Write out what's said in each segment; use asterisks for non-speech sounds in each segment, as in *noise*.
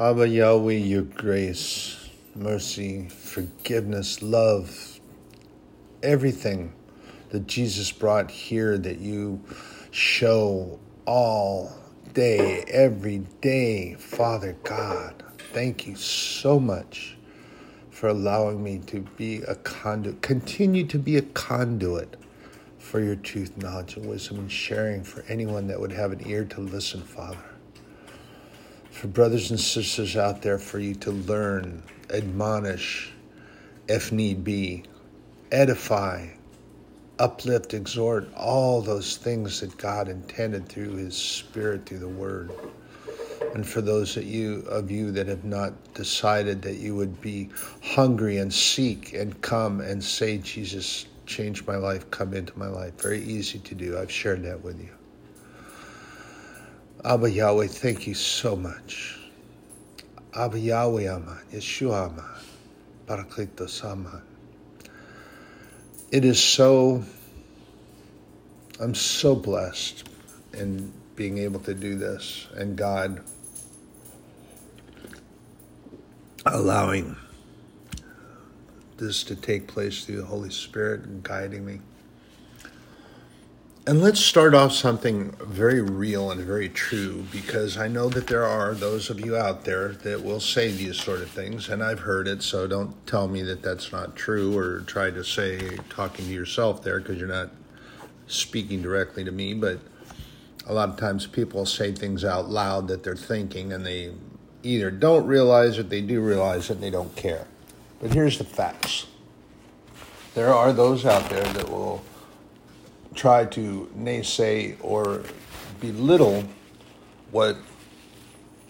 Abba Yahweh, your grace, mercy, forgiveness, love, everything that Jesus brought here that you show all day, every day, Father God. Thank you so much for allowing me to be a conduit, continue to be a conduit for your truth, knowledge, and wisdom, and sharing for anyone that would have an ear to listen, Father. For brothers and sisters out there, for you to learn, admonish, if need be, edify, uplift, exhort, all those things that God intended through His Spirit, through the Word. And for those that you of you that have not decided that you would be hungry and seek and come and say, Jesus, change my life, come into my life. Very easy to do. I've shared that with you. Abba Yahweh, thank you so much. Abba Yahweh Aman, Yeshua Aman, Parakletos Aman. It is so, I'm so blessed in being able to do this and God allowing this to take place through the Holy Spirit and guiding me. And let's start off something very real and very true because I know that there are those of you out there that will say these sort of things, and I've heard it, so don't tell me that that's not true or try to say, talking to yourself there, because you're not speaking directly to me, but a lot of times people say things out loud that they're thinking and they either don't realize it, they do realize it, and they don't care. But here's the facts there are those out there that will try to naysay or belittle what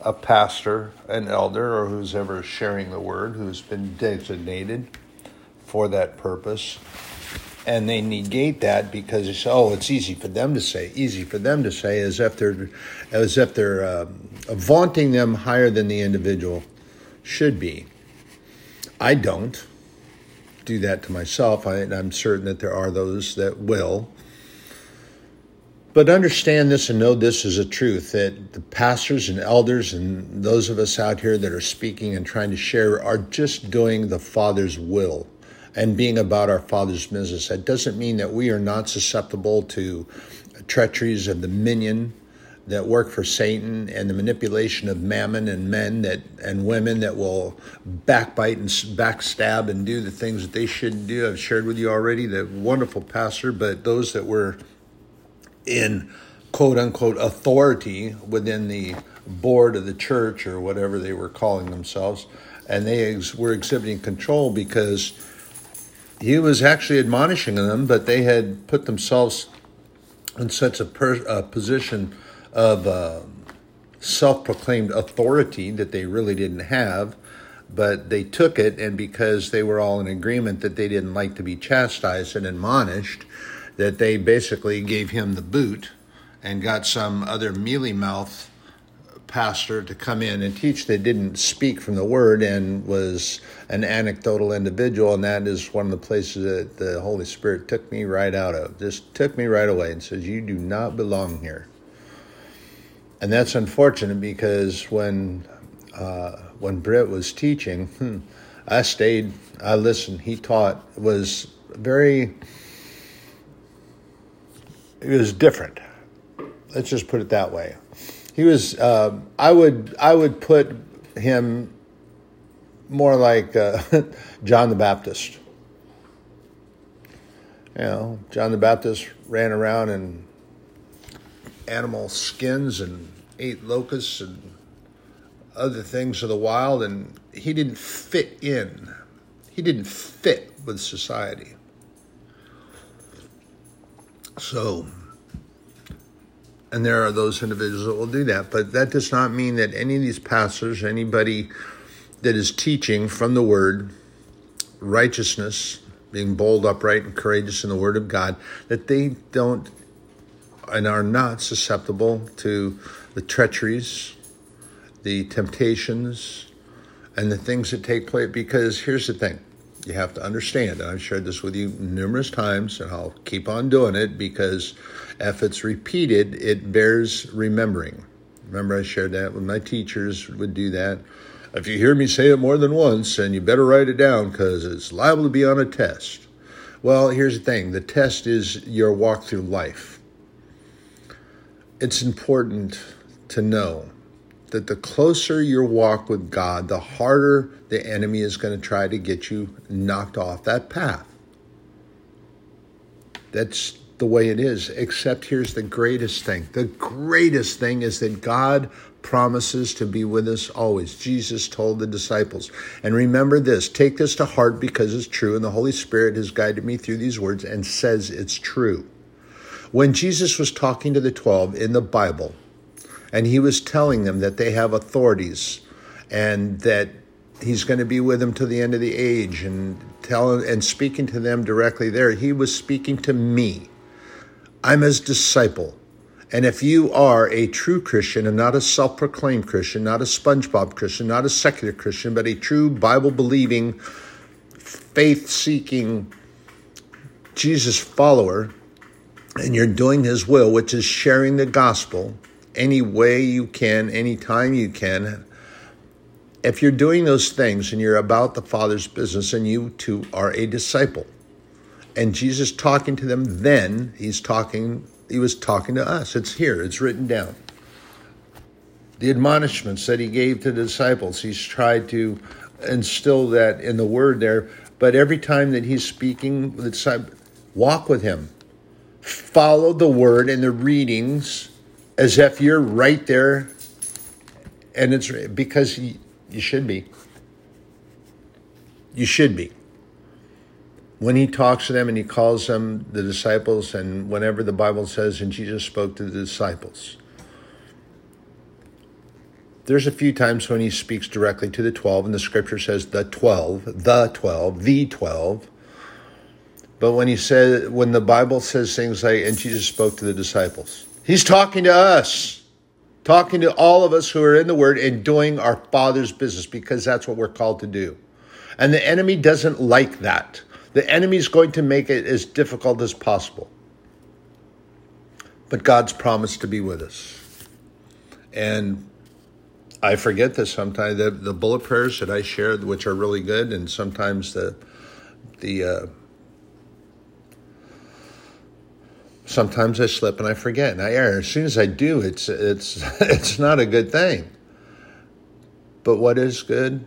a pastor, an elder, or who's ever sharing the word, who's been designated for that purpose, and they negate that because it's oh, it's easy for them to say, easy for them to say, as if they're, as if they're uh, vaunting them higher than the individual should be. I don't do that to myself. I, I'm certain that there are those that will. But understand this and know this is a truth that the pastors and elders and those of us out here that are speaking and trying to share are just doing the Father's will and being about our Father's business. That doesn't mean that we are not susceptible to treacheries of the minion that work for Satan and the manipulation of mammon and men that and women that will backbite and backstab and do the things that they shouldn't do. I've shared with you already the wonderful pastor, but those that were in quote unquote authority within the board of the church or whatever they were calling themselves, and they ex- were exhibiting control because he was actually admonishing them, but they had put themselves in such a, per- a position of uh, self proclaimed authority that they really didn't have, but they took it, and because they were all in agreement that they didn't like to be chastised and admonished, that they basically gave him the boot and got some other mealy mouth pastor to come in and teach that didn't speak from the word and was an anecdotal individual and that is one of the places that the holy spirit took me right out of just took me right away and says you do not belong here and that's unfortunate because when uh, when Britt was teaching, hmm, I stayed, I listened. He taught was very, it was different. Let's just put it that way. He was. Uh, I would I would put him more like uh, *laughs* John the Baptist. You know, John the Baptist ran around in animal skins and ate locusts and other things of the wild, and he didn't fit in. He didn't fit with society. So, and there are those individuals that will do that, but that does not mean that any of these pastors, anybody that is teaching from the word righteousness, being bold, upright, and courageous in the word of God, that they don't and are not susceptible to the treacheries, the temptations, and the things that take place. Because here's the thing you have to understand, and I've shared this with you numerous times, and I'll keep on doing it because if it's repeated, it bears remembering. Remember, I shared that when my teachers would do that. If you hear me say it more than once, and you better write it down because it's liable to be on a test. Well, here's the thing the test is your walk through life. It's important to know that the closer your walk with God, the harder the enemy is going to try to get you knocked off that path. That's the way it is. Except here's the greatest thing the greatest thing is that God promises to be with us always. Jesus told the disciples. And remember this take this to heart because it's true, and the Holy Spirit has guided me through these words and says it's true. When Jesus was talking to the 12 in the Bible, and he was telling them that they have authorities and that he's going to be with them to the end of the age and telling and speaking to them directly there, he was speaking to me. I'm his disciple. And if you are a true Christian and not a self proclaimed Christian, not a SpongeBob Christian, not a secular Christian, but a true Bible believing, faith seeking Jesus follower, and you're doing his will, which is sharing the gospel any way you can, anytime you can, if you're doing those things and you're about the Father's business and you too are a disciple, and Jesus talking to them then, he's talking, he was talking to us. It's here, it's written down. The admonishments that he gave to the disciples, he's tried to instill that in the word there. But every time that he's speaking, walk with him. Follow the word and the readings as if you're right there. And it's because you, should be. You should be when he talks to them and he calls them the disciples, and whenever the Bible says, and Jesus spoke to the disciples, there's a few times when he speaks directly to the 12, and the scripture says the 12, the 12, the 12. But when he said, when the Bible says things like, and Jesus spoke to the disciples, he's talking to us, talking to all of us who are in the Word and doing our Father's business because that's what we're called to do. And the enemy doesn't like that. The enemy's going to make it as difficult as possible. But God's promised to be with us. And I forget this sometimes. The, the bullet prayers that I share, which are really good, and sometimes the the uh, sometimes I slip and I forget. And I err. As soon as I do, it's it's *laughs* it's not a good thing. But what is good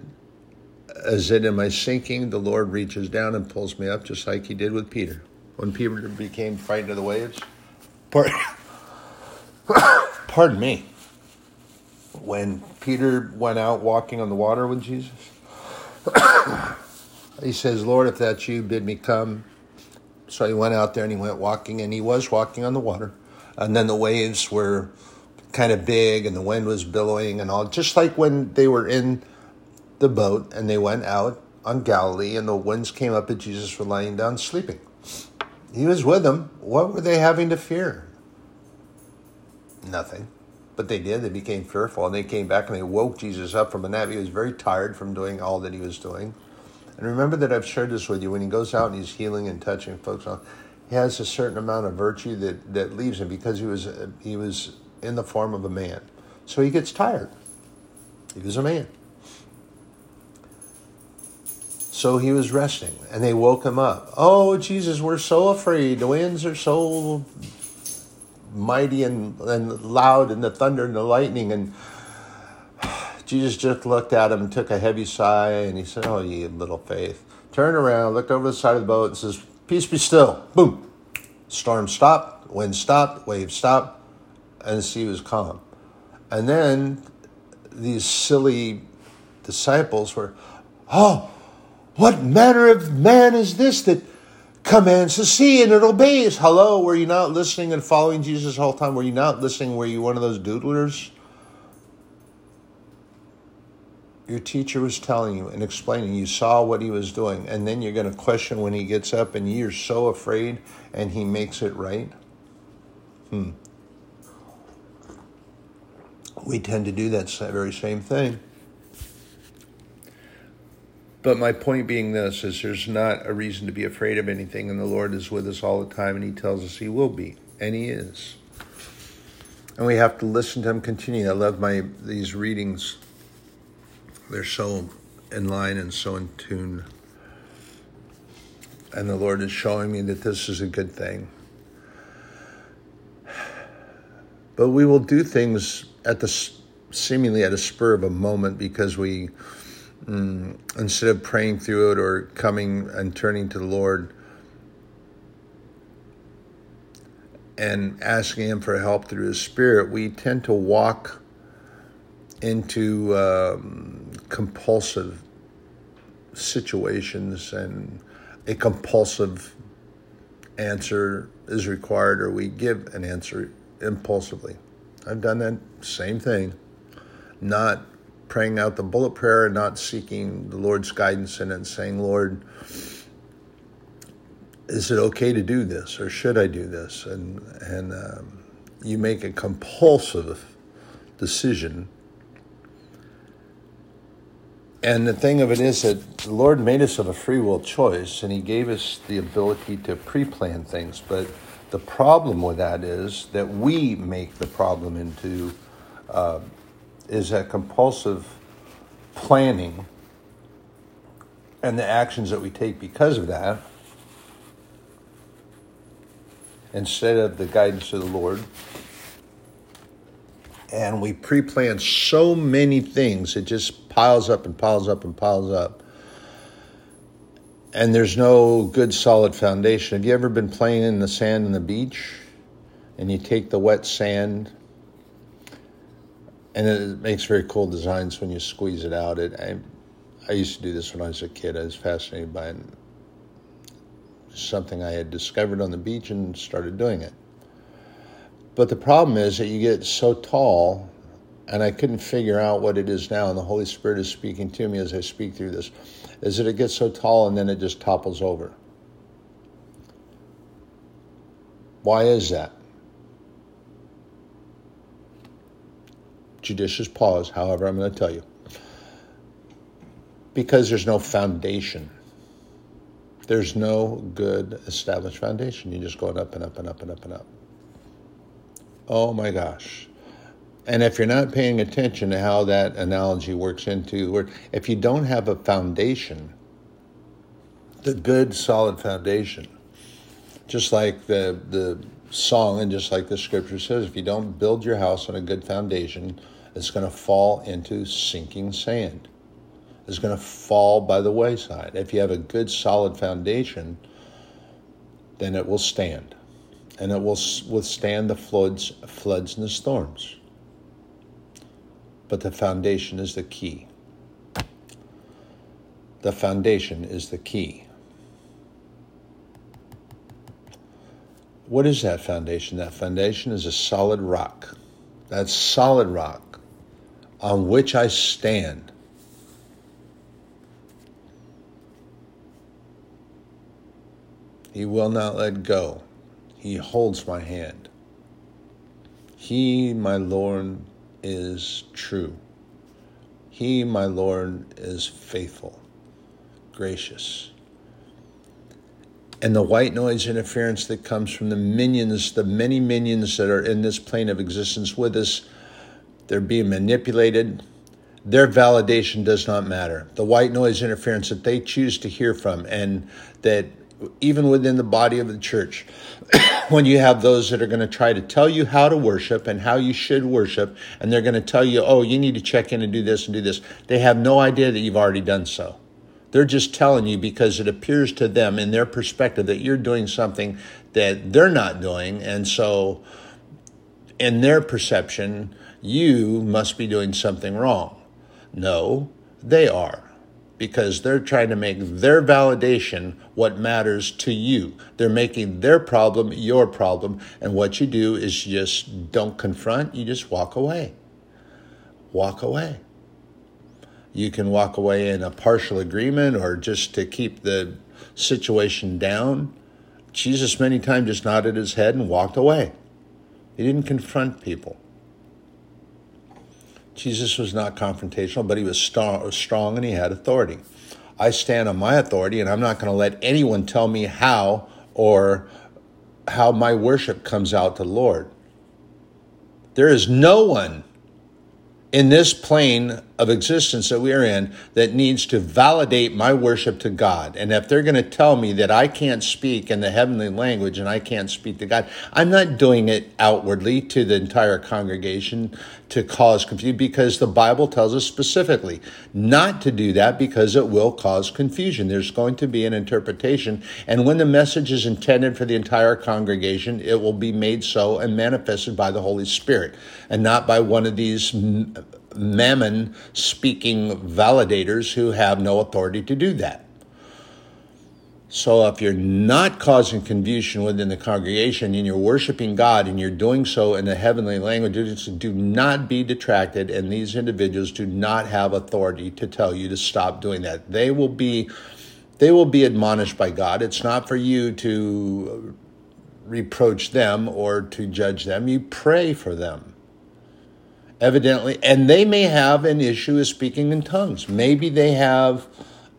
is that in my sinking, the Lord reaches down and pulls me up, just like He did with Peter. When Peter became frightened of the waves, pardon, *coughs* pardon me. When Peter went out walking on the water with Jesus, *coughs* he says, Lord, if that's you, bid me come. So he went out there and he went walking, and he was walking on the water. And then the waves were kind of big, and the wind was billowing, and all, just like when they were in the boat and they went out on Galilee, and the winds came up, and Jesus was lying down sleeping. He was with them. What were they having to fear? Nothing. But they did. They became fearful, and they came back and they woke Jesus up from a nap. He was very tired from doing all that he was doing. And remember that I've shared this with you. When he goes out and he's healing and touching folks, he has a certain amount of virtue that, that leaves him because he was he was in the form of a man. So he gets tired. He was a man. So he was resting, and they woke him up. Oh, Jesus, we're so afraid. The winds are so mighty and, and loud, and the thunder and the lightning. And Jesus just looked at him, and took a heavy sigh, and he said, Oh, ye little faith. Turned around, looked over the side of the boat, and says, Peace be still. Boom. Storm stopped, wind stopped, wave stopped, and the sea was calm. And then these silly disciples were, Oh, what manner of man is this that commands the sea and it obeys? Hello, were you not listening and following Jesus the whole time? Were you not listening? Were you one of those doodlers? Your teacher was telling you and explaining, you saw what he was doing, and then you're going to question when he gets up and you're so afraid and he makes it right? Hmm. We tend to do that very same thing. But my point being this is there's not a reason to be afraid of anything, and the Lord is with us all the time, and He tells us He will be, and He is. and we have to listen to Him continue. I love my these readings. They're so in line and so in tune. And the Lord is showing me that this is a good thing. But we will do things at the seemingly at a spur of a moment because we, mm, instead of praying through it or coming and turning to the Lord and asking Him for help through His Spirit, we tend to walk into um, compulsive situations and a compulsive answer is required or we give an answer impulsively. I've done that same thing, not praying out the bullet prayer and not seeking the Lord's guidance in it and saying, Lord, is it okay to do this or should I do this? And, and um, you make a compulsive decision and the thing of it is that the Lord made us of a free will choice, and He gave us the ability to pre plan things. But the problem with that is that we make the problem into uh, is that compulsive planning and the actions that we take because of that instead of the guidance of the Lord and we pre-plan so many things it just piles up and piles up and piles up. And there's no good solid foundation. Have you ever been playing in the sand on the beach? And you take the wet sand and it makes very cool designs when you squeeze it out. It I, I used to do this when I was a kid. I was fascinated by it. Something I had discovered on the beach and started doing it. But the problem is that you get so tall, and I couldn't figure out what it is now, and the Holy Spirit is speaking to me as I speak through this, is that it gets so tall and then it just topples over. Why is that? Judicious pause, however, I'm going to tell you. Because there's no foundation. There's no good established foundation. You're just going up and up and up and up and up. Oh my gosh. And if you're not paying attention to how that analogy works into work, if you don't have a foundation, the good solid foundation, just like the the song and just like the scripture says, if you don't build your house on a good foundation, it's going to fall into sinking sand. It's going to fall by the wayside. If you have a good solid foundation, then it will stand and it will withstand the floods, floods and the storms. But the foundation is the key. The foundation is the key. What is that foundation? That foundation is a solid rock. That solid rock on which I stand. He will not let go. He holds my hand. He, my Lord, is true. He, my Lord, is faithful, gracious. And the white noise interference that comes from the minions, the many minions that are in this plane of existence with us, they're being manipulated. Their validation does not matter. The white noise interference that they choose to hear from and that even within the body of the church, *coughs* when you have those that are going to try to tell you how to worship and how you should worship, and they're going to tell you, oh, you need to check in and do this and do this, they have no idea that you've already done so. They're just telling you because it appears to them in their perspective that you're doing something that they're not doing. And so, in their perception, you must be doing something wrong. No, they are because they're trying to make their validation what matters to you. They're making their problem your problem. And what you do is just don't confront, you just walk away. Walk away. You can walk away in a partial agreement or just to keep the situation down. Jesus many times just nodded his head and walked away. He didn't confront people. Jesus was not confrontational, but he was strong and he had authority. I stand on my authority, and I'm not going to let anyone tell me how or how my worship comes out to the Lord. There is no one in this plane of existence that we are in that needs to validate my worship to God. And if they're going to tell me that I can't speak in the heavenly language and I can't speak to God, I'm not doing it outwardly to the entire congregation to cause confusion because the Bible tells us specifically not to do that because it will cause confusion. There's going to be an interpretation. And when the message is intended for the entire congregation, it will be made so and manifested by the Holy Spirit and not by one of these mammon speaking validators who have no authority to do that. So if you're not causing confusion within the congregation and you're worshiping God and you're doing so in the heavenly language, do not be detracted, and these individuals do not have authority to tell you to stop doing that. They will be they will be admonished by God. It's not for you to reproach them or to judge them. You pray for them evidently, and they may have an issue with speaking in tongues. Maybe they have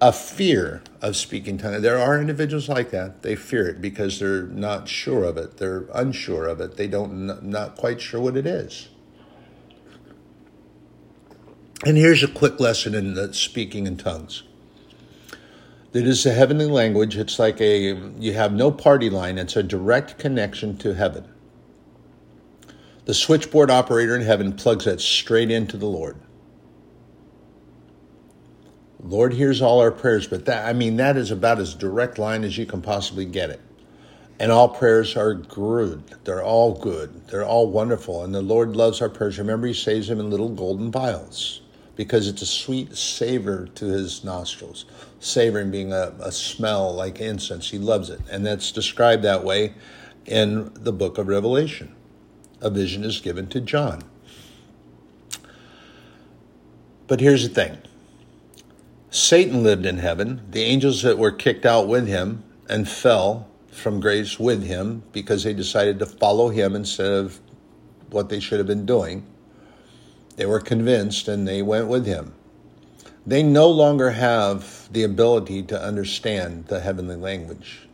a fear of speaking tongues. There are individuals like that. They fear it because they're not sure of it. They're unsure of it. They don't not quite sure what it is. And here's a quick lesson in speaking in tongues. It is a heavenly language. It's like a you have no party line. It's a direct connection to heaven. The switchboard operator in heaven plugs that straight into the Lord. Lord hears all our prayers, but that I mean that is about as direct line as you can possibly get it. And all prayers are good. They're all good. They're all wonderful. And the Lord loves our prayers. Remember, He saves them in little golden vials because it's a sweet savor to His nostrils. Savoring being a, a smell like incense. He loves it. And that's described that way in the book of Revelation a vision is given to John. But here's the thing Satan lived in heaven. The angels that were kicked out with him and fell from grace with him because they decided to follow him instead of what they should have been doing. They were convinced and they went with him. They no longer have the ability to understand the heavenly language.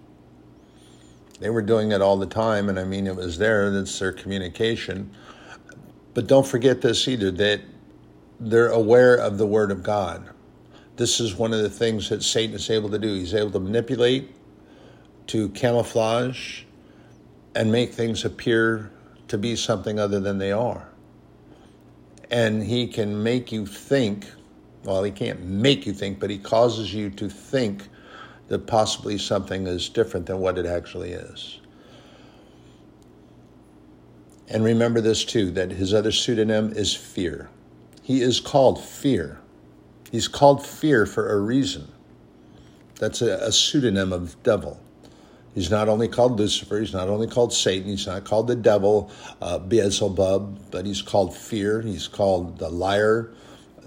They were doing it all the time, and I mean, it was there. That's their communication. But don't forget this either that they're aware of the Word of God. This is one of the things that Satan is able to do. He's able to manipulate, to camouflage, and make things appear to be something other than they are. And he can make you think, well, he can't make you think, but he causes you to think that possibly something is different than what it actually is. And remember this too that his other pseudonym is Fear. He is called Fear. He's called Fear for a reason. That's a, a pseudonym of devil. He's not only called Lucifer, he's not only called Satan, he's not called the devil, uh, Beelzebub, but he's called Fear, he's called the liar.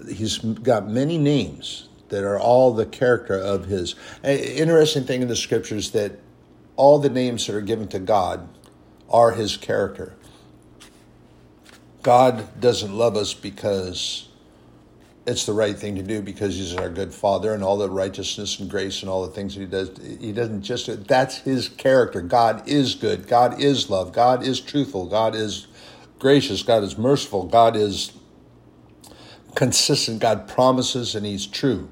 He's got many names that are all the character of his. Interesting thing in the scriptures that all the names that are given to God are his character. God doesn't love us because it's the right thing to do because he's our good father and all the righteousness and grace and all the things that he does. He doesn't just that's his character. God is good. God is love. God is truthful. God is gracious. God is merciful. God is consistent. God promises and he's true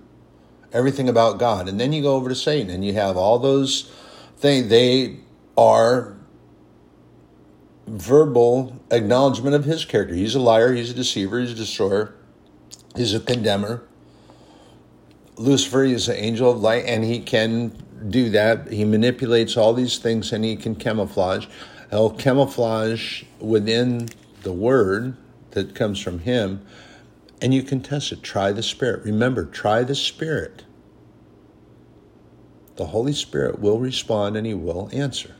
everything about God. And then you go over to Satan and you have all those things. They are verbal acknowledgement of his character. He's a liar, he's a deceiver, he's a destroyer, he's a condemner. Lucifer is an angel of light, and he can do that. He manipulates all these things and he can camouflage. He'll camouflage within the word that comes from him and you can test it. Try the Spirit. Remember, try the Spirit. The Holy Spirit will respond and He will answer.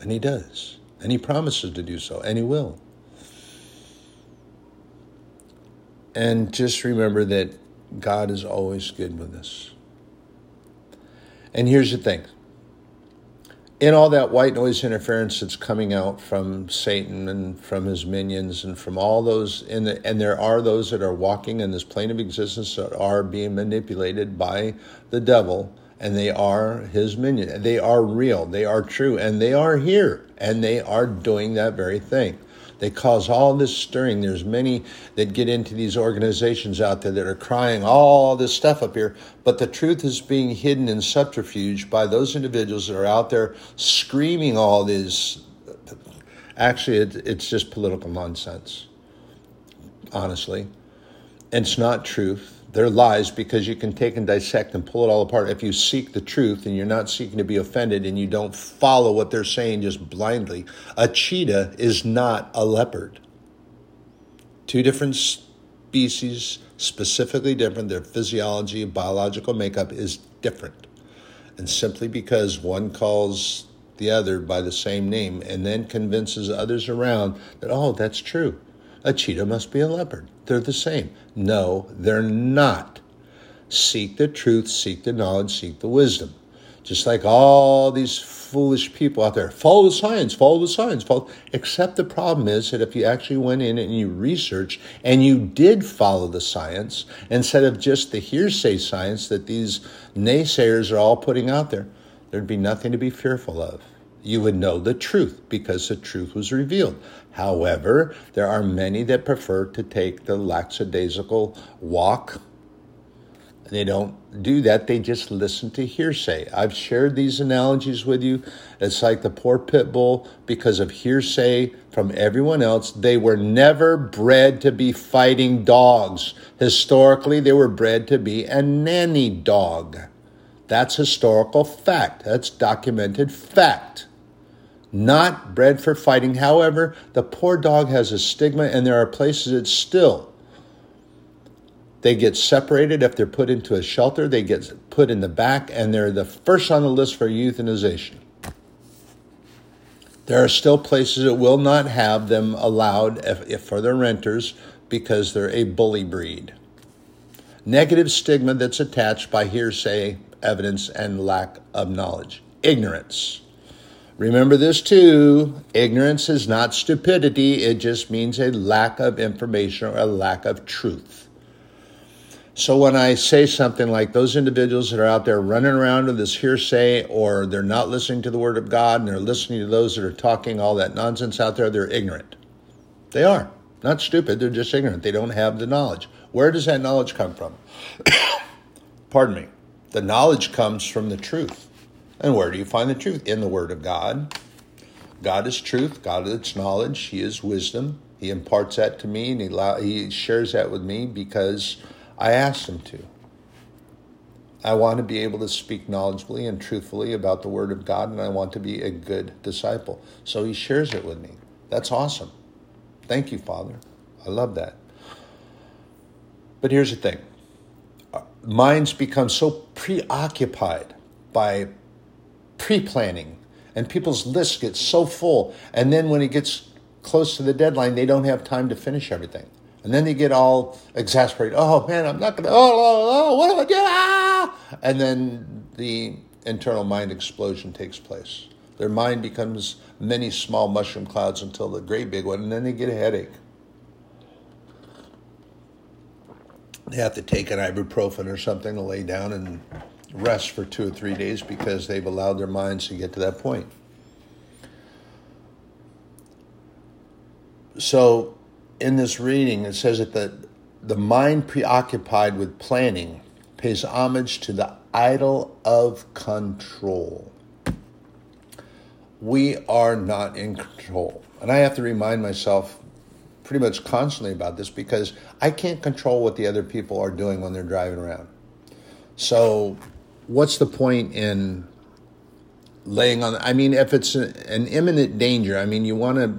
And He does. And He promises to do so, and He will. And just remember that God is always good with us. And here's the thing in all that white noise interference that's coming out from Satan and from his minions and from all those in the and there are those that are walking in this plane of existence that are being manipulated by the devil and they are his minions. They are real, they are true, and they are here, and they are doing that very thing. They cause all this stirring. There's many that get into these organizations out there that are crying all this stuff up here, but the truth is being hidden in subterfuge by those individuals that are out there screaming all this. Actually, it, it's just political nonsense, honestly. And it's not truth they're lies because you can take and dissect and pull it all apart. If you seek the truth and you're not seeking to be offended and you don't follow what they're saying just blindly, a cheetah is not a leopard. Two different species, specifically different, their physiology, biological makeup is different. And simply because one calls the other by the same name and then convinces others around that, oh, that's true a cheetah must be a leopard. They're the same. No, they're not. Seek the truth, seek the knowledge, seek the wisdom. Just like all these foolish people out there, follow the science, follow the science, follow. Except the problem is that if you actually went in and you researched and you did follow the science instead of just the hearsay science that these naysayers are all putting out there, there'd be nothing to be fearful of you would know the truth because the truth was revealed. However, there are many that prefer to take the lackadaisical walk. They don't do that, they just listen to hearsay. I've shared these analogies with you. It's like the poor pit bull, because of hearsay from everyone else, they were never bred to be fighting dogs. Historically, they were bred to be a nanny dog. That's historical fact. That's documented fact not bred for fighting. However, the poor dog has a stigma, and there are places that still they get separated if they're put into a shelter. They get put in the back, and they're the first on the list for euthanization. There are still places that will not have them allowed if, if for their renters because they're a bully breed. Negative stigma that's attached by hearsay, evidence, and lack of knowledge. Ignorance. Remember this too ignorance is not stupidity, it just means a lack of information or a lack of truth. So when I say something like those individuals that are out there running around with this hearsay or they're not listening to the word of God and they're listening to those that are talking all that nonsense out there, they're ignorant. They are. Not stupid, they're just ignorant. They don't have the knowledge. Where does that knowledge come from? *coughs* Pardon me. The knowledge comes from the truth. And where do you find the truth? In the Word of God. God is truth. God is knowledge. He is wisdom. He imparts that to me and he, allow, he shares that with me because I asked him to. I want to be able to speak knowledgeably and truthfully about the Word of God, and I want to be a good disciple. So he shares it with me. That's awesome. Thank you, Father. I love that. But here's the thing minds become so preoccupied by pre planning, and people's lists get so full. And then when it gets close to the deadline, they don't have time to finish everything. And then they get all exasperated. Oh man, I'm not gonna. Oh, oh, oh what do I do? Ah! And then the internal mind explosion takes place. Their mind becomes many small mushroom clouds until the great big one, and then they get a headache. They have to take an ibuprofen or something to lay down and rest for two or three days because they've allowed their minds to get to that point. So, in this reading, it says that the, the mind preoccupied with planning pays homage to the idol of control. We are not in control. And I have to remind myself pretty much constantly about this because I can't control what the other people are doing when they're driving around. So what's the point in laying on? I mean, if it's an imminent danger, I mean, you want to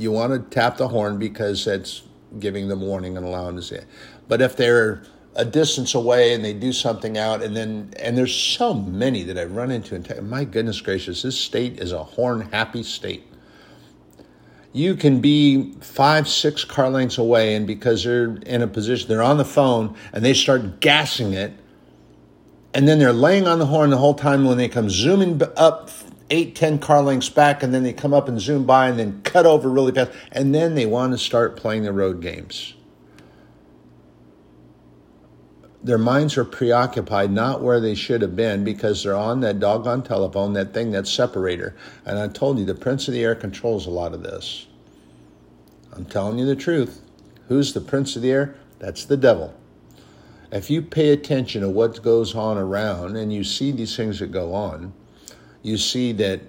you want to tap the horn because it's giving them warning and allowing to see it. But if they're a distance away and they do something out, and then and there's so many that I've run into, and my goodness gracious, this state is a horn happy state. You can be five, six car lengths away, and because they're in a position, they're on the phone and they start gassing it and then they're laying on the horn the whole time when they come zooming up eight, ten car lengths back, and then they come up and zoom by and then cut over really fast, and then they want to start playing the road games. Their minds are preoccupied, not where they should have been, because they're on that doggone telephone, that thing, that separator. And I told you, the Prince of the Air controls a lot of this. I'm telling you the truth. Who's the prince of the air? That's the devil. If you pay attention to what goes on around and you see these things that go on, you see that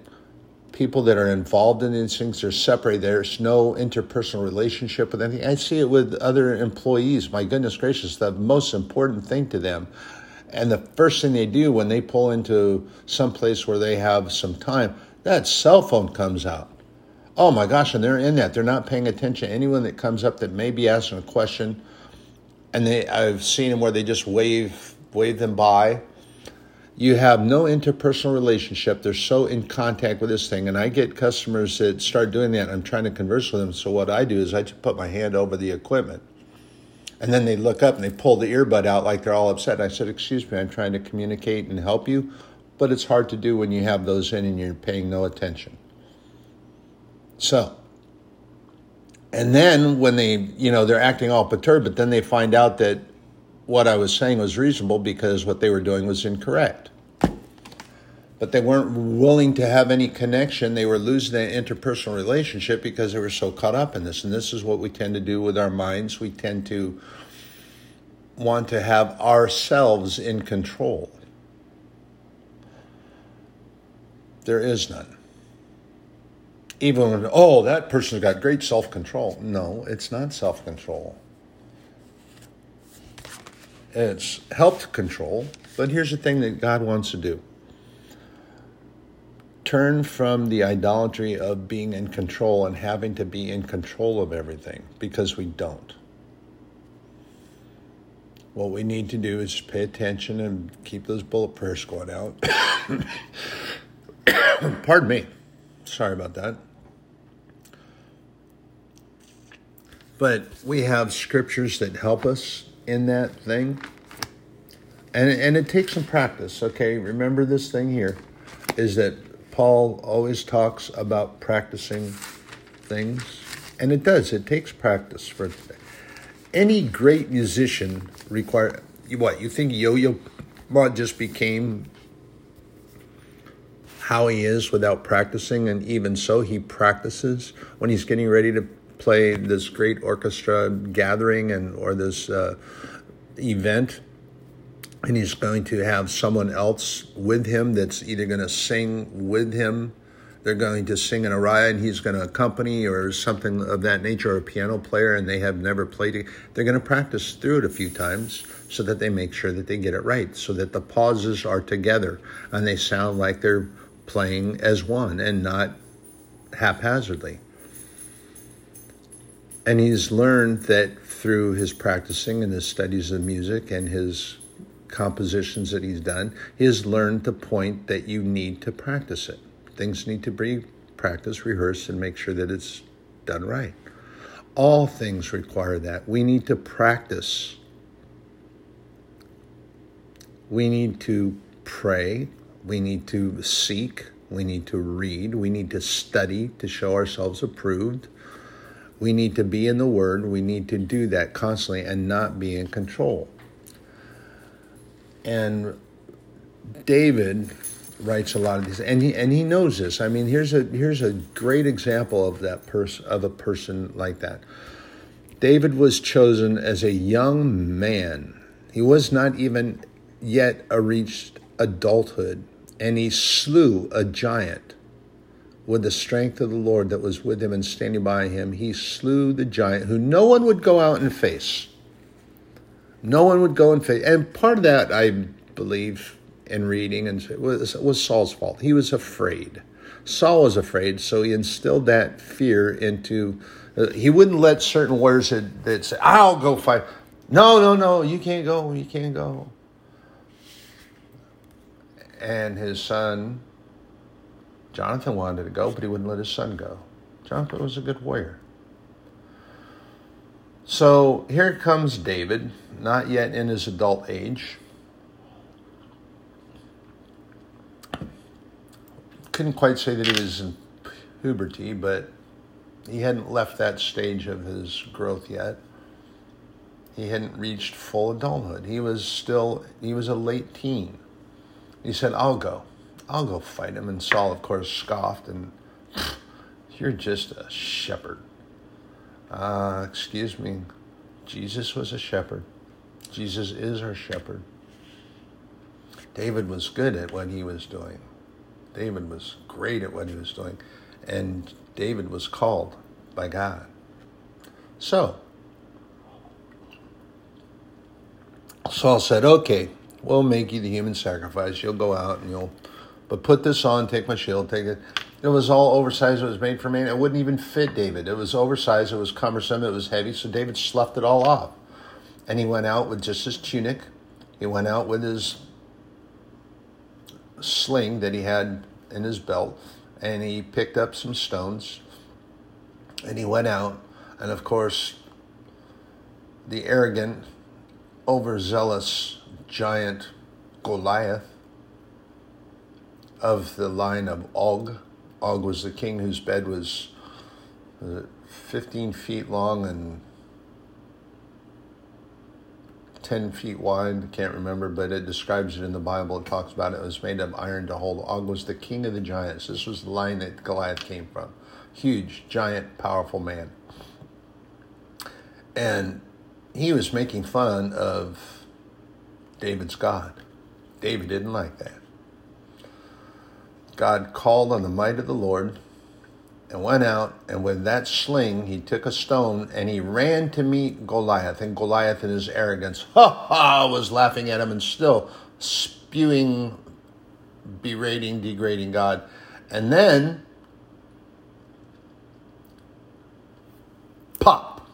people that are involved in these things are separated. There's no interpersonal relationship with anything. I see it with other employees. My goodness gracious, the most important thing to them. And the first thing they do when they pull into some place where they have some time, that cell phone comes out. Oh my gosh, and they're in that. They're not paying attention. to Anyone that comes up that may be asking a question, and they I've seen them where they just wave wave them by you have no interpersonal relationship. They're so in contact with this thing. And I get customers that start doing that. I'm trying to converse with them. So what I do is I just put my hand over the equipment. And then they look up and they pull the earbud out like they're all upset. I said, Excuse me, I'm trying to communicate and help you. But it's hard to do when you have those in and you're paying no attention. So, and then when they, you know, they're acting all perturbed, but then they find out that what I was saying was reasonable because what they were doing was incorrect. But they weren't willing to have any connection. They were losing that interpersonal relationship because they were so caught up in this. And this is what we tend to do with our minds. We tend to want to have ourselves in control. There is none. Even when, oh, that person's got great self control. No, it's not self control. It's helped control, but here's the thing that God wants to do turn from the idolatry of being in control and having to be in control of everything because we don't. What we need to do is pay attention and keep those bullet prayers going out. *coughs* Pardon me. Sorry about that. But we have scriptures that help us in that thing. And, and it takes some practice, okay? Remember this thing here is that Paul always talks about practicing things. And it does, it takes practice for any great musician require what you think Yo-Yo Ma just became how he is without practicing, and even so, he practices when he's getting ready to play this great orchestra gathering and or this uh, event and he's going to have someone else with him that's either going to sing with him they're going to sing an aria and he's going to accompany or something of that nature or a piano player and they have never played it. They're going to practice through it a few times so that they make sure that they get it right so that the pauses are together and they sound like they're playing as one and not haphazardly and he's learned that through his practicing and his studies of music and his compositions that he's done, he has learned the point that you need to practice it. Things need to be practiced, rehearsed, and make sure that it's done right. All things require that. We need to practice. We need to pray. We need to seek. We need to read. We need to study to show ourselves approved. We need to be in the Word. We need to do that constantly and not be in control. And David writes a lot of these, and he and he knows this. I mean, here's a here's a great example of that person of a person like that. David was chosen as a young man. He was not even yet reached adulthood, and he slew a giant with the strength of the Lord that was with him and standing by him, he slew the giant who no one would go out and face. No one would go and face. And part of that, I believe, in reading, and was, was Saul's fault. He was afraid. Saul was afraid, so he instilled that fear into. Uh, he wouldn't let certain words that, that say, "I'll go fight." No, no, no, you can't go. You can't go. And his son Jonathan wanted to go, but he wouldn't let his son go. Jonathan was a good warrior. So here comes David, not yet in his adult age. Couldn't quite say that he was in puberty, but he hadn't left that stage of his growth yet. He hadn't reached full adulthood. He was still, he was a late teen. He said, I'll go. I'll go fight him. And Saul, of course, scoffed and, *sighs* You're just a shepherd. Uh, excuse me. Jesus was a shepherd. Jesus is our shepherd. David was good at what he was doing. David was great at what he was doing. And David was called by God. So, Saul said, Okay, we'll make you the human sacrifice. You'll go out and you'll, but put this on, take my shield, take it. It was all oversized. It was made for man. It wouldn't even fit David. It was oversized. It was cumbersome. It was heavy. So David sloughed it all off. And he went out with just his tunic. He went out with his sling that he had in his belt. And he picked up some stones. And he went out. And of course, the arrogant, overzealous giant Goliath of the line of Og Og was the king whose bed was, was 15 feet long and 10 feet wide. Can't remember, but it describes it in the Bible. It talks about it. It was made of iron to hold. Og was the king of the giants. This was the line that Goliath came from. Huge, giant, powerful man. And he was making fun of David's God. David didn't like that. God called on the might of the Lord and went out, and with that sling he took a stone and he ran to meet Goliath. And Goliath, in his arrogance, ha ha, was laughing at him and still spewing, berating, degrading God. And then, pop,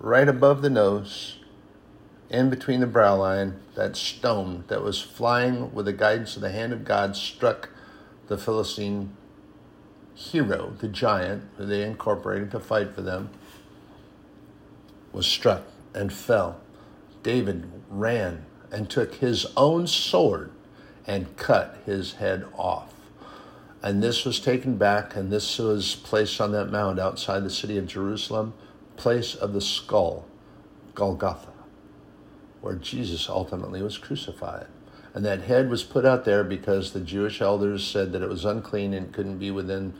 right above the nose, in between the brow line, that stone that was flying with the guidance of the hand of God struck the Philistine hero, the giant who they incorporated to fight for them, was struck and fell. David ran and took his own sword and cut his head off. And this was taken back, and this was placed on that mound outside the city of Jerusalem, place of the skull, Golgotha where Jesus ultimately was crucified. And that head was put out there because the Jewish elders said that it was unclean and couldn't be within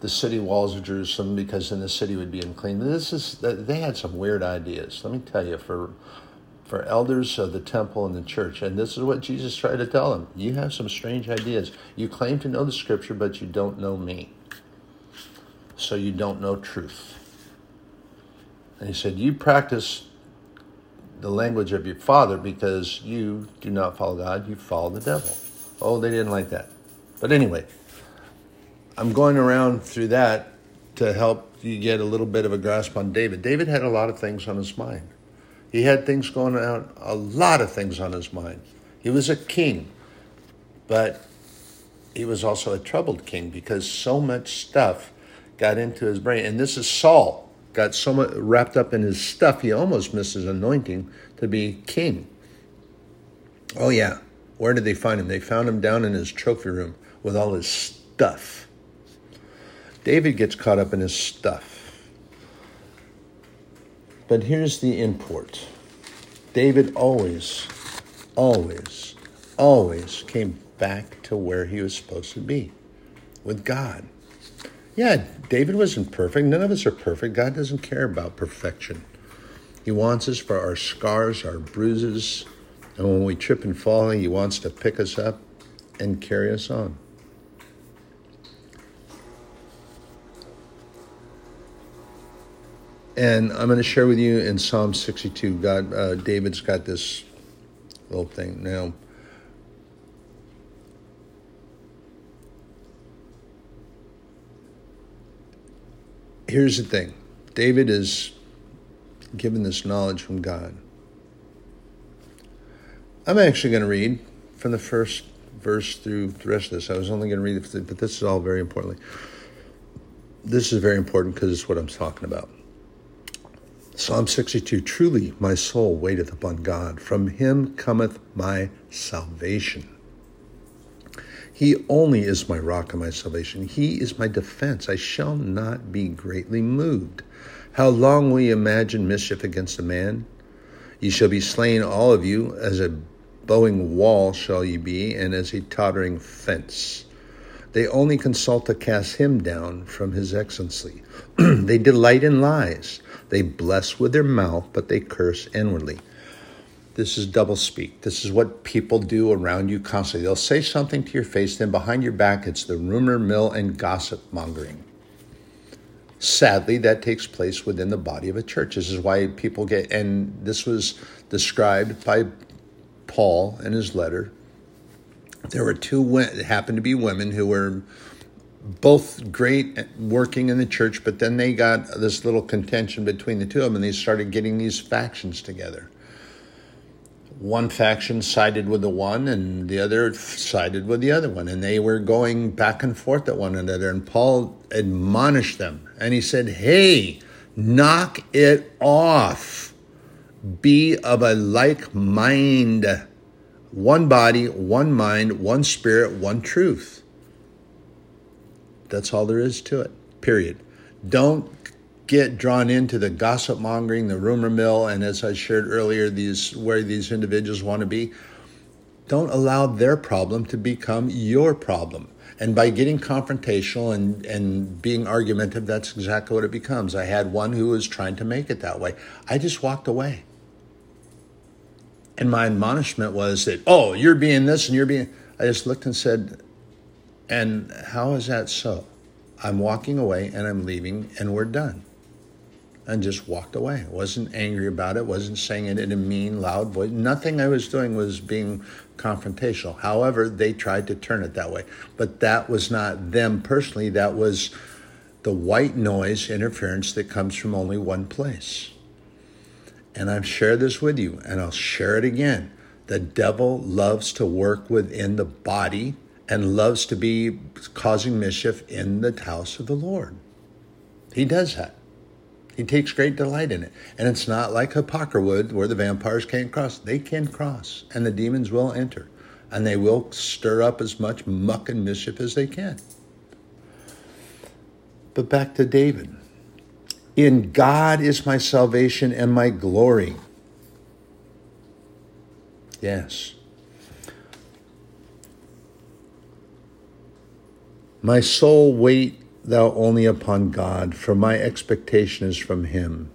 the city walls of Jerusalem because then the city would be unclean. This is they had some weird ideas. Let me tell you, for for elders of the temple and the church, and this is what Jesus tried to tell them: you have some strange ideas. You claim to know the Scripture, but you don't know me. So you don't know truth. And he said, you practice the language of your father because you do not follow God, you follow the devil. Oh, they didn't like that. But anyway, I'm going around through that to help you get a little bit of a grasp on David. David had a lot of things on his mind. He had things going on, a lot of things on his mind. He was a king, but he was also a troubled king because so much stuff got into his brain. And this is Saul got so much wrapped up in his stuff, he almost missed his anointing to be king. Oh, yeah. Where did they find him? They found him down in his trophy room with all his stuff. David gets caught up in his stuff. But here's the import David always, always, always came back to where he was supposed to be with God. Yeah, David wasn't perfect. None of us are perfect. God doesn't care about perfection. He wants us for our scars, our bruises, and when we trip and fall, He wants to pick us up and carry us on. And I'm going to share with you in Psalm 62. God, uh, David's got this little thing now. Here's the thing David is given this knowledge from God. I'm actually going to read from the first verse through the rest of this. I was only going to read it, but this is all very importantly. This is very important because it's what I'm talking about. Psalm 62 Truly my soul waiteth upon God, from him cometh my salvation. He only is my rock and my salvation. He is my defense. I shall not be greatly moved. How long will you imagine mischief against a man? Ye shall be slain, all of you, as a bowing wall shall ye be, and as a tottering fence. They only consult to cast him down from his excellency. *clears throat* they delight in lies. They bless with their mouth, but they curse inwardly. This is double speak. This is what people do around you constantly. They'll say something to your face, then behind your back, it's the rumor mill and gossip mongering. Sadly, that takes place within the body of a church. This is why people get, and this was described by Paul in his letter. There were two, it happened to be women who were both great at working in the church, but then they got this little contention between the two of them, and they started getting these factions together. One faction sided with the one, and the other sided with the other one, and they were going back and forth at one another. And Paul admonished them, and he said, Hey, knock it off. Be of a like mind, one body, one mind, one spirit, one truth. That's all there is to it, period. Don't get drawn into the gossip mongering, the rumor mill, and as I shared earlier, these where these individuals want to be. Don't allow their problem to become your problem. And by getting confrontational and, and being argumentative, that's exactly what it becomes. I had one who was trying to make it that way. I just walked away. And my admonishment was that, oh, you're being this and you're being. I just looked and said, and how is that so? I'm walking away and I'm leaving and we're done. And just walked away. Wasn't angry about it, wasn't saying it in a mean, loud voice. Nothing I was doing was being confrontational. However, they tried to turn it that way. But that was not them personally, that was the white noise interference that comes from only one place. And I've shared this with you, and I'll share it again. The devil loves to work within the body and loves to be causing mischief in the house of the Lord. He does that. He takes great delight in it. And it's not like Apocrywood where the vampires can't cross. They can cross, and the demons will enter, and they will stir up as much muck and mischief as they can. But back to David. In God is my salvation and my glory. Yes. My soul wait thou only upon God, for my expectation is from him.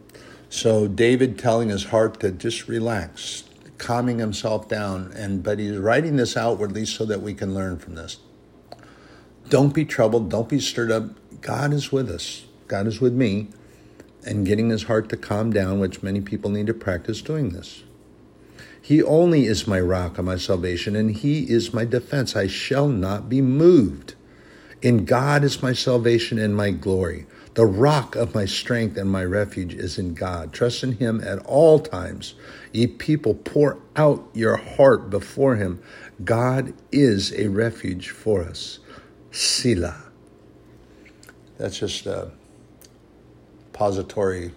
So David telling his heart to just relax, calming himself down, and but he's writing this outwardly so that we can learn from this. Don't be troubled, don't be stirred up. God is with us. God is with me, and getting his heart to calm down, which many people need to practice doing this. He only is my rock and my salvation, and he is my defense. I shall not be moved. In God is my salvation and my glory. The rock of my strength and my refuge is in God. Trust in him at all times. Ye people, pour out your heart before him. God is a refuge for us. Selah. That's just a pository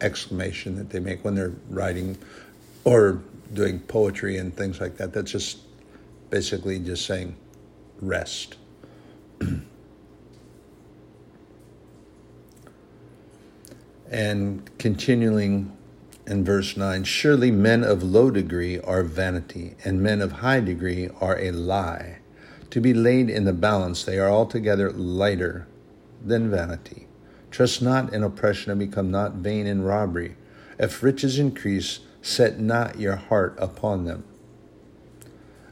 exclamation that they make when they're writing or doing poetry and things like that. That's just basically just saying rest. *clears throat* and continuing in verse 9 surely men of low degree are vanity and men of high degree are a lie. To be laid in the balance they are altogether lighter than vanity. Trust not in oppression and become not vain in robbery. If riches increase set not your heart upon them.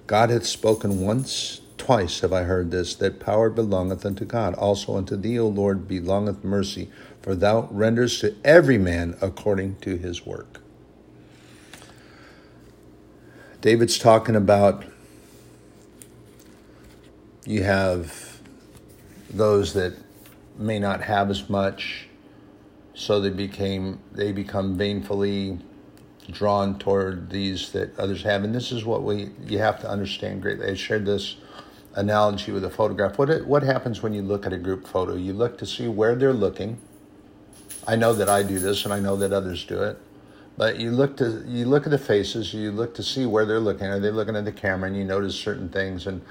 God hath spoken once Twice have I heard this, that power belongeth unto God. Also unto thee, O Lord, belongeth mercy, for thou renderest to every man according to his work. David's talking about you have those that may not have as much, so they became they become vainfully drawn toward these that others have. And this is what we you have to understand greatly. I shared this analogy with a photograph. What what happens when you look at a group photo? You look to see where they're looking. I know that I do this, and I know that others do it. But you look to you look at the faces. You look to see where they're looking. Are they looking at the camera? And you notice certain things. And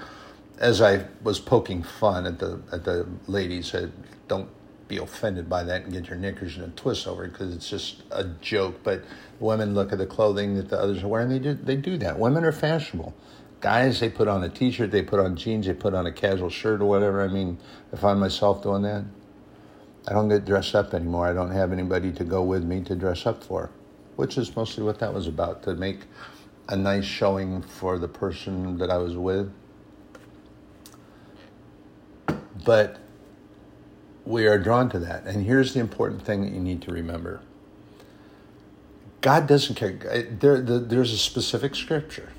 as I was poking fun at the at the ladies, said, "Don't be offended by that and get your knickers in a twist over it because it's just a joke." But women look at the clothing that the others are wearing. They do they do that. Women are fashionable Guys, they put on a t shirt, they put on jeans, they put on a casual shirt or whatever. I mean, I find myself doing that. I don't get dressed up anymore. I don't have anybody to go with me to dress up for, which is mostly what that was about to make a nice showing for the person that I was with. But we are drawn to that. And here's the important thing that you need to remember God doesn't care. There, there's a specific scripture.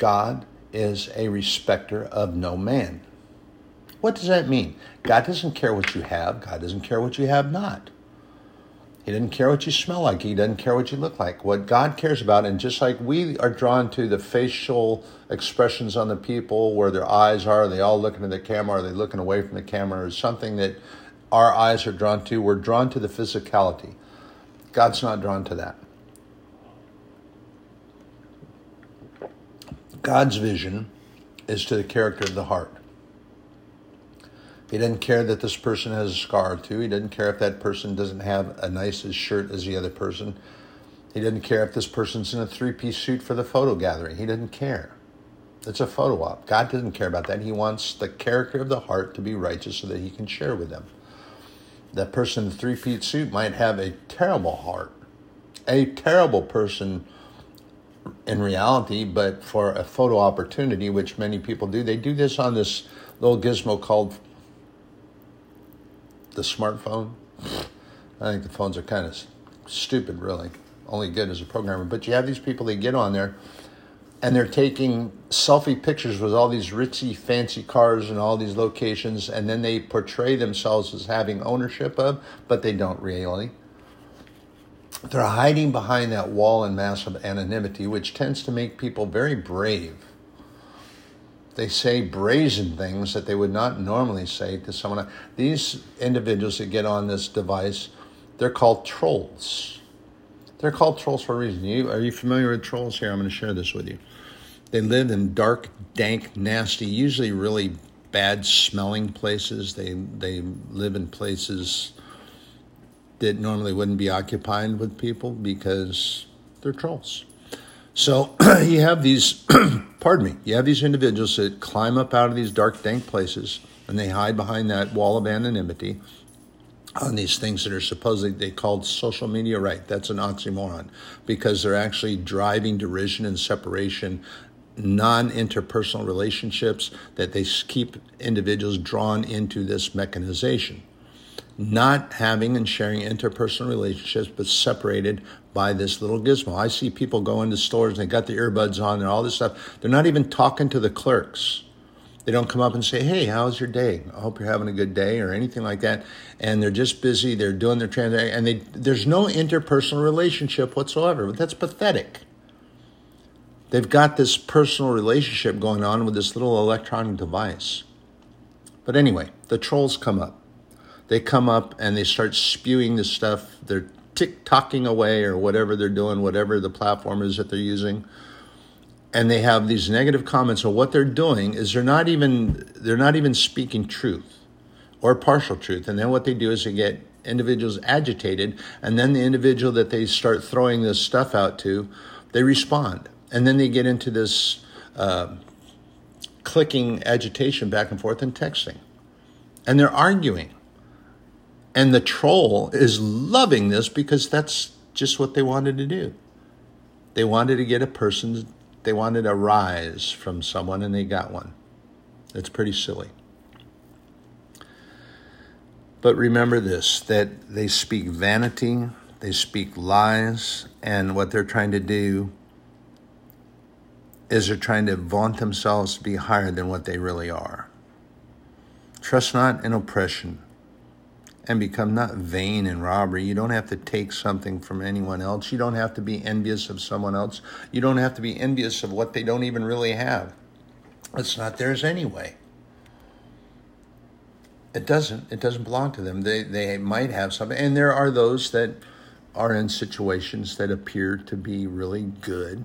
God is a respecter of no man. What does that mean? God doesn't care what you have, God doesn't care what you have not. He doesn't care what you smell like. He doesn't care what you look like. What God cares about, and just like we are drawn to the facial expressions on the people, where their eyes are, are they all looking at the camera? Are they looking away from the camera? Or something that our eyes are drawn to? We're drawn to the physicality. God's not drawn to that. God's vision is to the character of the heart. He doesn't care that this person has a scar two. He doesn't care if that person doesn't have a nice shirt as the other person. He doesn't care if this person's in a three piece suit for the photo gathering. He doesn't care. It's a photo op. God doesn't care about that. He wants the character of the heart to be righteous so that he can share with them. That person in the three piece suit might have a terrible heart, a terrible person in reality, but for a photo opportunity, which many people do, they do this on this little gizmo called the smartphone. I think the phones are kind of stupid, really. Only good as a programmer. But you have these people that get on there and they're taking selfie pictures with all these ritzy, fancy cars and all these locations, and then they portray themselves as having ownership of, but they don't really. They're hiding behind that wall and mask of anonymity, which tends to make people very brave they say brazen things that they would not normally say to someone. These individuals that get on this device, they're called trolls. They're called trolls for a reason. You, are you familiar with trolls? Here, I'm going to share this with you. They live in dark, dank, nasty, usually really bad smelling places. They they live in places that normally wouldn't be occupied with people because they're trolls. So *clears throat* you have these, *clears throat* pardon me, you have these individuals that climb up out of these dark, dank places and they hide behind that wall of anonymity on these things that are supposedly they called social media right. That's an oxymoron because they're actually driving derision and separation, non interpersonal relationships that they keep individuals drawn into this mechanization not having and sharing interpersonal relationships, but separated by this little gizmo. I see people go into stores and they got the earbuds on and all this stuff. They're not even talking to the clerks. They don't come up and say, "Hey, how's your day? I hope you're having a good day," or anything like that. And they're just busy. They're doing their transaction, and they, there's no interpersonal relationship whatsoever. But that's pathetic. They've got this personal relationship going on with this little electronic device. But anyway, the trolls come up they come up and they start spewing this stuff. They're tick tocking away or whatever they're doing, whatever the platform is that they're using. And they have these negative comments. So what they're doing is they're not even they're not even speaking truth or partial truth. And then what they do is they get individuals agitated, and then the individual that they start throwing this stuff out to, they respond, and then they get into this uh, clicking agitation back and forth and texting, and they're arguing and the troll is loving this because that's just what they wanted to do. They wanted to get a person, they wanted a rise from someone, and they got one. It's pretty silly. But remember this that they speak vanity, they speak lies, and what they're trying to do is they're trying to vaunt themselves to be higher than what they really are. Trust not in oppression and become not vain in robbery. You don't have to take something from anyone else. You don't have to be envious of someone else. You don't have to be envious of what they don't even really have. It's not theirs anyway. It doesn't. It doesn't belong to them. They they might have something, and there are those that are in situations that appear to be really good.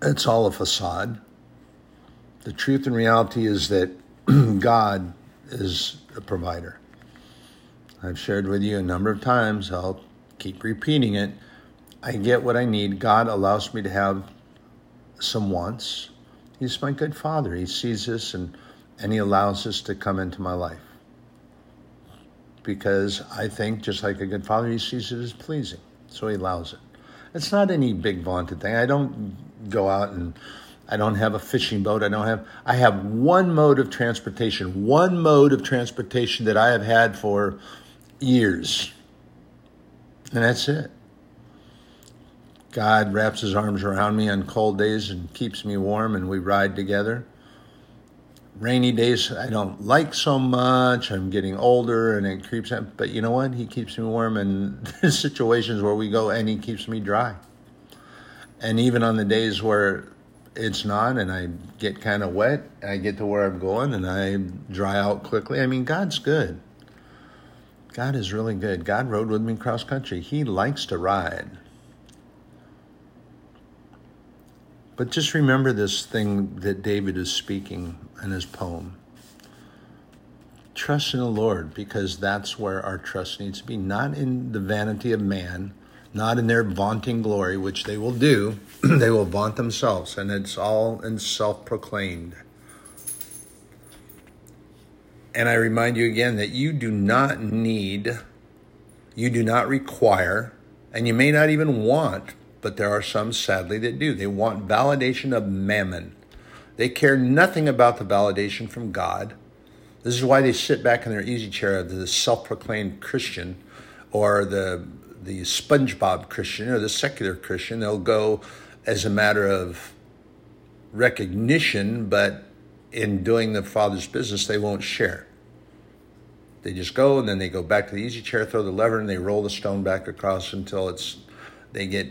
It's all a facade. The truth and reality is that *clears throat* God is a provider. I've shared with you a number of times, I'll keep repeating it. I get what I need. God allows me to have some wants. He's my good father. He sees this and, and he allows this to come into my life. Because I think, just like a good father, he sees it as pleasing. So he allows it. It's not any big vaunted thing. I don't go out and I don't have a fishing boat. I don't have I have one mode of transportation, one mode of transportation that I have had for years. And that's it. God wraps his arms around me on cold days and keeps me warm, and we ride together. Rainy days I don't like so much. I'm getting older and it creeps up. But you know what? He keeps me warm, and *laughs* there's situations where we go and he keeps me dry. And even on the days where it's not and I get kind of wet, I get to where I'm going and I dry out quickly. I mean, God's good. God is really good. God rode with me cross country. He likes to ride. But just remember this thing that David is speaking in his poem. Trust in the Lord because that's where our trust needs to be, not in the vanity of man, not in their vaunting glory, which they will do. *clears throat* they will vaunt themselves, and it's all in self proclaimed. And I remind you again that you do not need, you do not require, and you may not even want but there are some, sadly, that do. They want validation of mammon. They care nothing about the validation from God. This is why they sit back in their easy chair, of the self proclaimed Christian or the, the SpongeBob Christian or the secular Christian. They'll go as a matter of recognition, but in doing the Father's business, they won't share. They just go and then they go back to the easy chair, throw the lever, and they roll the stone back across until it's they get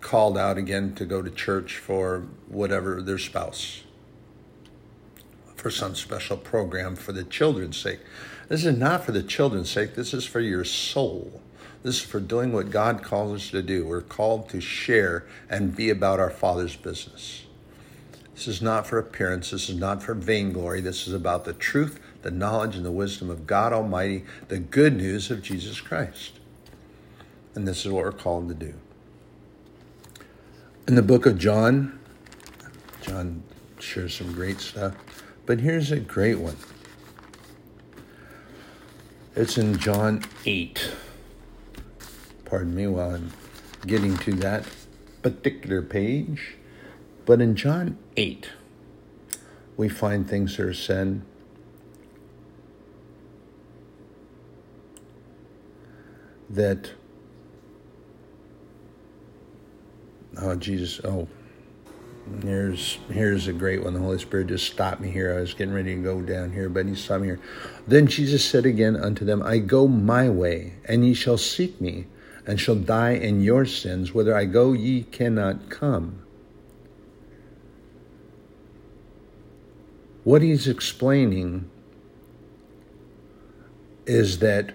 called out again to go to church for whatever their spouse, for some special program for the children's sake. This is not for the children's sake, this is for your soul. This is for doing what God calls us to do. We're called to share and be about our Father's business. This is not for appearance. This is not for vainglory. This is about the truth, the knowledge, and the wisdom of God Almighty, the good news of Jesus Christ. And this is what we're called to do in the book of John, John shares some great stuff, but here's a great one. It's in John 8. Pardon me while I'm getting to that particular page. But in John 8, we find things that are said. That oh Jesus, oh, here's here's a great one. The Holy Spirit just stopped me here. I was getting ready to go down here, but He stopped me here. Then Jesus said again unto them, I go my way, and ye shall seek me, and shall die in your sins. Whither I go, ye cannot come. What he's explaining is that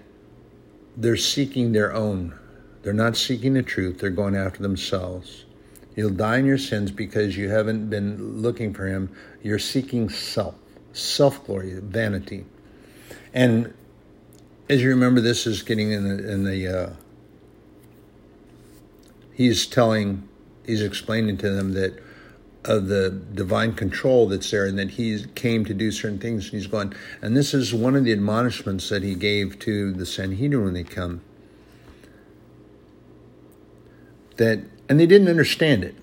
they're seeking their own. They're not seeking the truth, they're going after themselves. You'll die in your sins because you haven't been looking for Him. You're seeking self, self glory, vanity. And as you remember, this is getting in the, in the uh, he's telling, he's explaining to them that of the divine control that's there and that he came to do certain things and he's going and this is one of the admonishments that he gave to the sanhedrin when they come. That and they didn't understand it.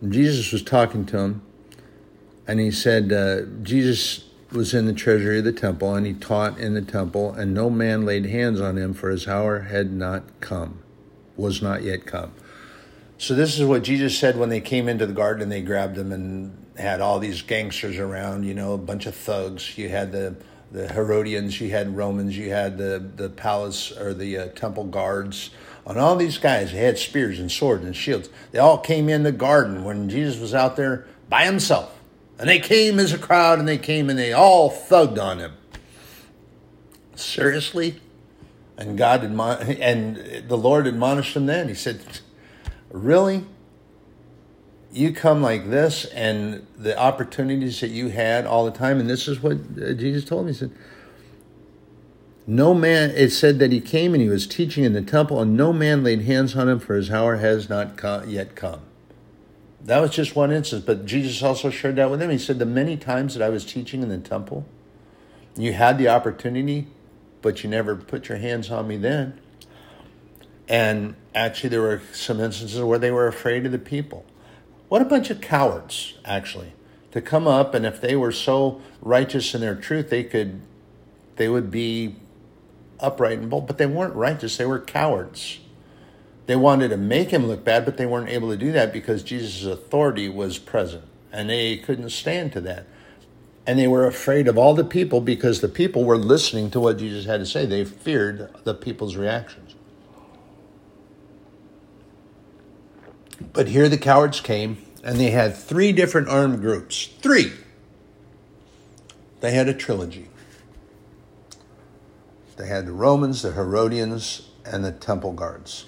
And Jesus was talking to them, and he said, uh, Jesus was in the treasury of the temple, and he taught in the temple, and no man laid hands on him, for his hour had not come, was not yet come. So this is what Jesus said when they came into the garden and they grabbed him and had all these gangsters around, you know, a bunch of thugs. You had the the Herodians, you had Romans, you had the the palace or the uh, temple guards on all these guys. They had spears and swords and shields. They all came in the garden when Jesus was out there by himself. And they came as a crowd and they came and they all thugged on him. Seriously? And God admon- and the Lord admonished him then. He said, Really? You come like this and the opportunities that you had all the time, and this is what uh, Jesus told me. He said, No man, it said that he came and he was teaching in the temple, and no man laid hands on him, for his hour has not come, yet come. That was just one instance, but Jesus also shared that with him. He said, The many times that I was teaching in the temple, you had the opportunity, but you never put your hands on me then. And actually, there were some instances where they were afraid of the people. What a bunch of cowards, actually, to come up and if they were so righteous in their truth, they could, they would be upright and bold, but they weren't righteous. They were cowards. They wanted to make him look bad, but they weren't able to do that because Jesus' authority was present and they couldn't stand to that. And they were afraid of all the people because the people were listening to what Jesus had to say. They feared the people's reactions. But here the cowards came and they had three different armed groups. Three. They had a trilogy. They had the Romans, the Herodians, and the temple guards.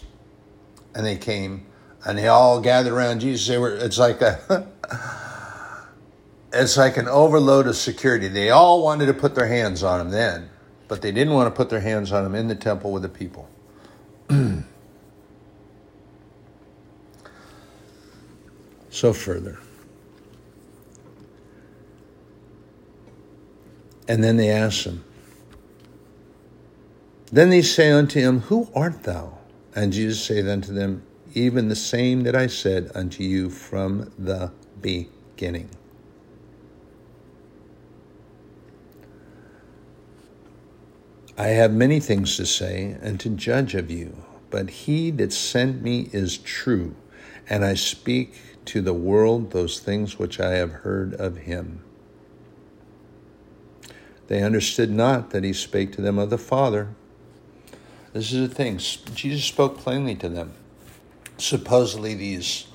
And they came and they all gathered around Jesus. They were it's like a *laughs* it's like an overload of security. They all wanted to put their hands on him then, but they didn't want to put their hands on him in the temple with the people. *clears throat* so further. And then they asked him, then they say unto him, Who art thou? And Jesus saith unto them, Even the same that I said unto you from the beginning. I have many things to say and to judge of you, but he that sent me is true, and I speak to the world those things which I have heard of him. They understood not that he spake to them of the Father. This is the thing. Jesus spoke plainly to them. Supposedly, these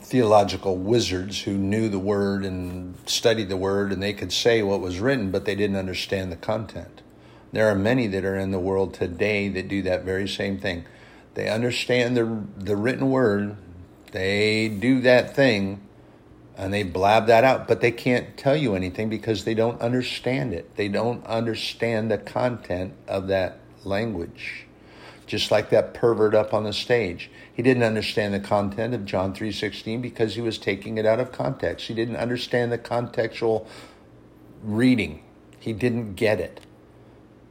theological wizards who knew the word and studied the word and they could say what was written, but they didn't understand the content. There are many that are in the world today that do that very same thing. They understand the, the written word, they do that thing, and they blab that out, but they can't tell you anything because they don't understand it. They don't understand the content of that language. Just like that pervert up on the stage. He didn't understand the content of John 3:16 because he was taking it out of context. He didn't understand the contextual reading. He didn't get it.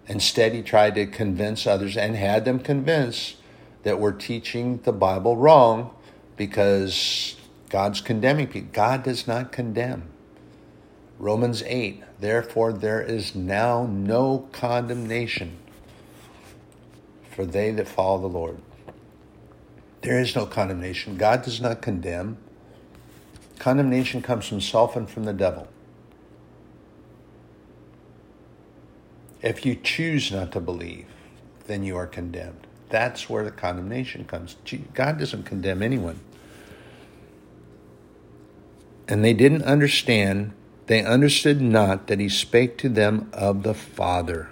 Instead, he tried to convince others and had them convinced that we're teaching the Bible wrong because God's condemning people. God does not condemn. Romans 8, therefore there is now no condemnation for they that follow the Lord. There is no condemnation. God does not condemn. Condemnation comes from self and from the devil. If you choose not to believe, then you are condemned. That's where the condemnation comes. God doesn't condemn anyone. And they didn't understand, they understood not that he spake to them of the Father.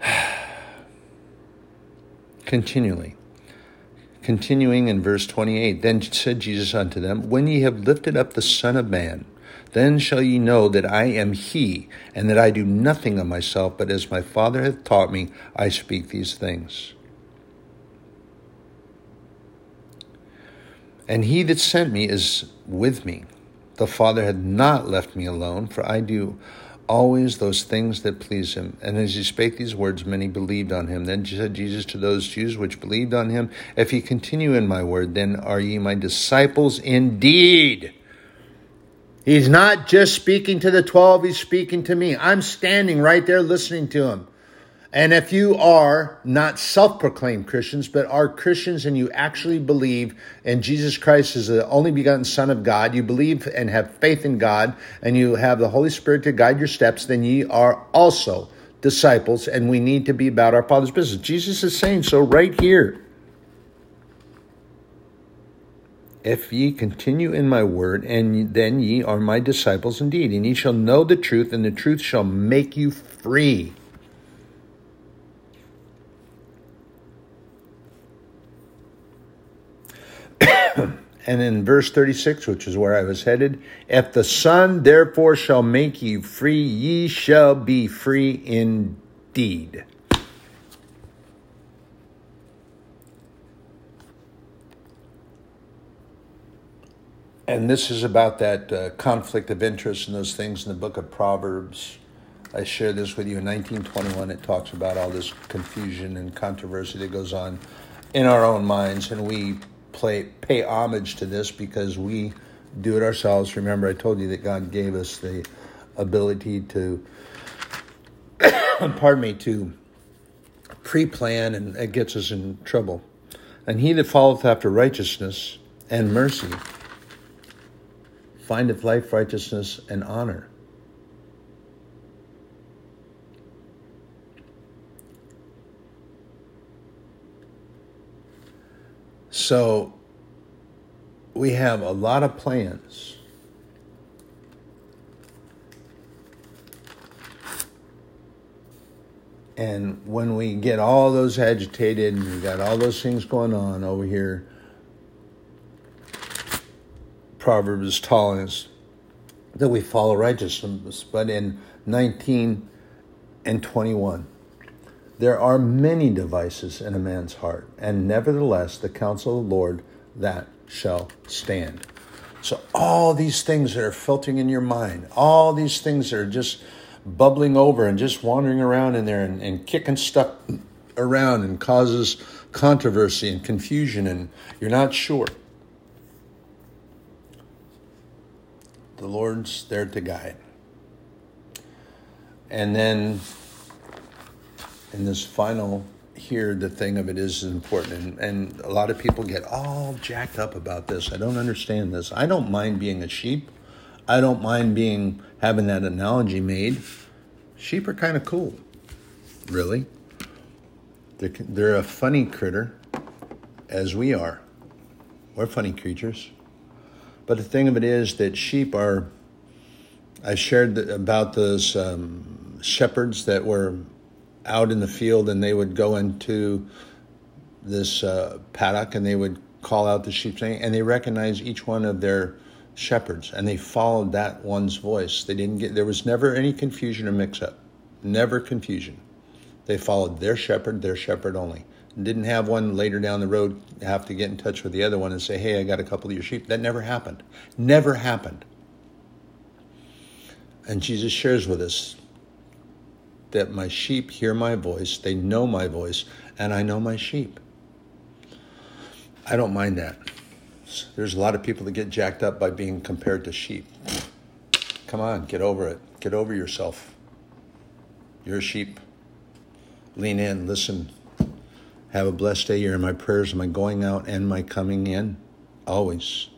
*sighs* continually. Continuing in verse 28 Then said Jesus unto them, When ye have lifted up the Son of Man, then shall ye know that I am He, and that I do nothing of myself, but as my Father hath taught me, I speak these things. And he that sent me is with me. The Father hath not left me alone, for I do always those things that please him. And as he spake these words, many believed on him. Then said Jesus to those Jews which believed on him, If ye continue in my word, then are ye my disciples indeed. He's not just speaking to the 12, he's speaking to me. I'm standing right there listening to him. And if you are not self proclaimed Christians, but are Christians and you actually believe in Jesus Christ as the only begotten Son of God, you believe and have faith in God, and you have the Holy Spirit to guide your steps, then ye are also disciples, and we need to be about our Father's business. Jesus is saying so right here. If ye continue in my word, and then ye are my disciples indeed, and ye shall know the truth, and the truth shall make you free. *coughs* And in verse 36, which is where I was headed, if the Son therefore shall make you free, ye shall be free indeed. And this is about that uh, conflict of interest and those things in the book of Proverbs. I shared this with you in 1921. It talks about all this confusion and controversy that goes on in our own minds, and we play, pay homage to this because we do it ourselves. Remember, I told you that God gave us the ability to, *coughs* pardon me, to pre plan, and it gets us in trouble. And he that followeth after righteousness and mercy findeth life, righteousness, and honor. So we have a lot of plans. And when we get all those agitated and we got all those things going on over here, Proverbs is us that we follow righteousness. But in 19 and 21, there are many devices in a man's heart, and nevertheless, the counsel of the Lord that shall stand. So, all these things that are filtering in your mind, all these things that are just bubbling over and just wandering around in there and, and kicking stuff around and causes controversy and confusion, and you're not sure. The Lord's there to guide. And then in this final here, the thing of it is important. And, and a lot of people get all jacked up about this. I don't understand this. I don't mind being a sheep. I don't mind being having that analogy made. Sheep are kind of cool, really. They're, they're a funny critter, as we are. We're funny creatures. But the thing of it is that sheep are. I shared about those um, shepherds that were out in the field and they would go into this uh, paddock and they would call out the sheep and they recognized each one of their shepherds and they followed that one's voice. They didn't get there was never any confusion or mix up never confusion. They followed their shepherd their shepherd only didn't have one later down the road have to get in touch with the other one and say hey i got a couple of your sheep that never happened never happened and jesus shares with us that my sheep hear my voice, they know my voice, and I know my sheep. I don't mind that. There's a lot of people that get jacked up by being compared to sheep. Come on, get over it. Get over yourself. You're a sheep. Lean in, listen. Have a blessed day. You're in my prayers, my going out and my coming in. Always.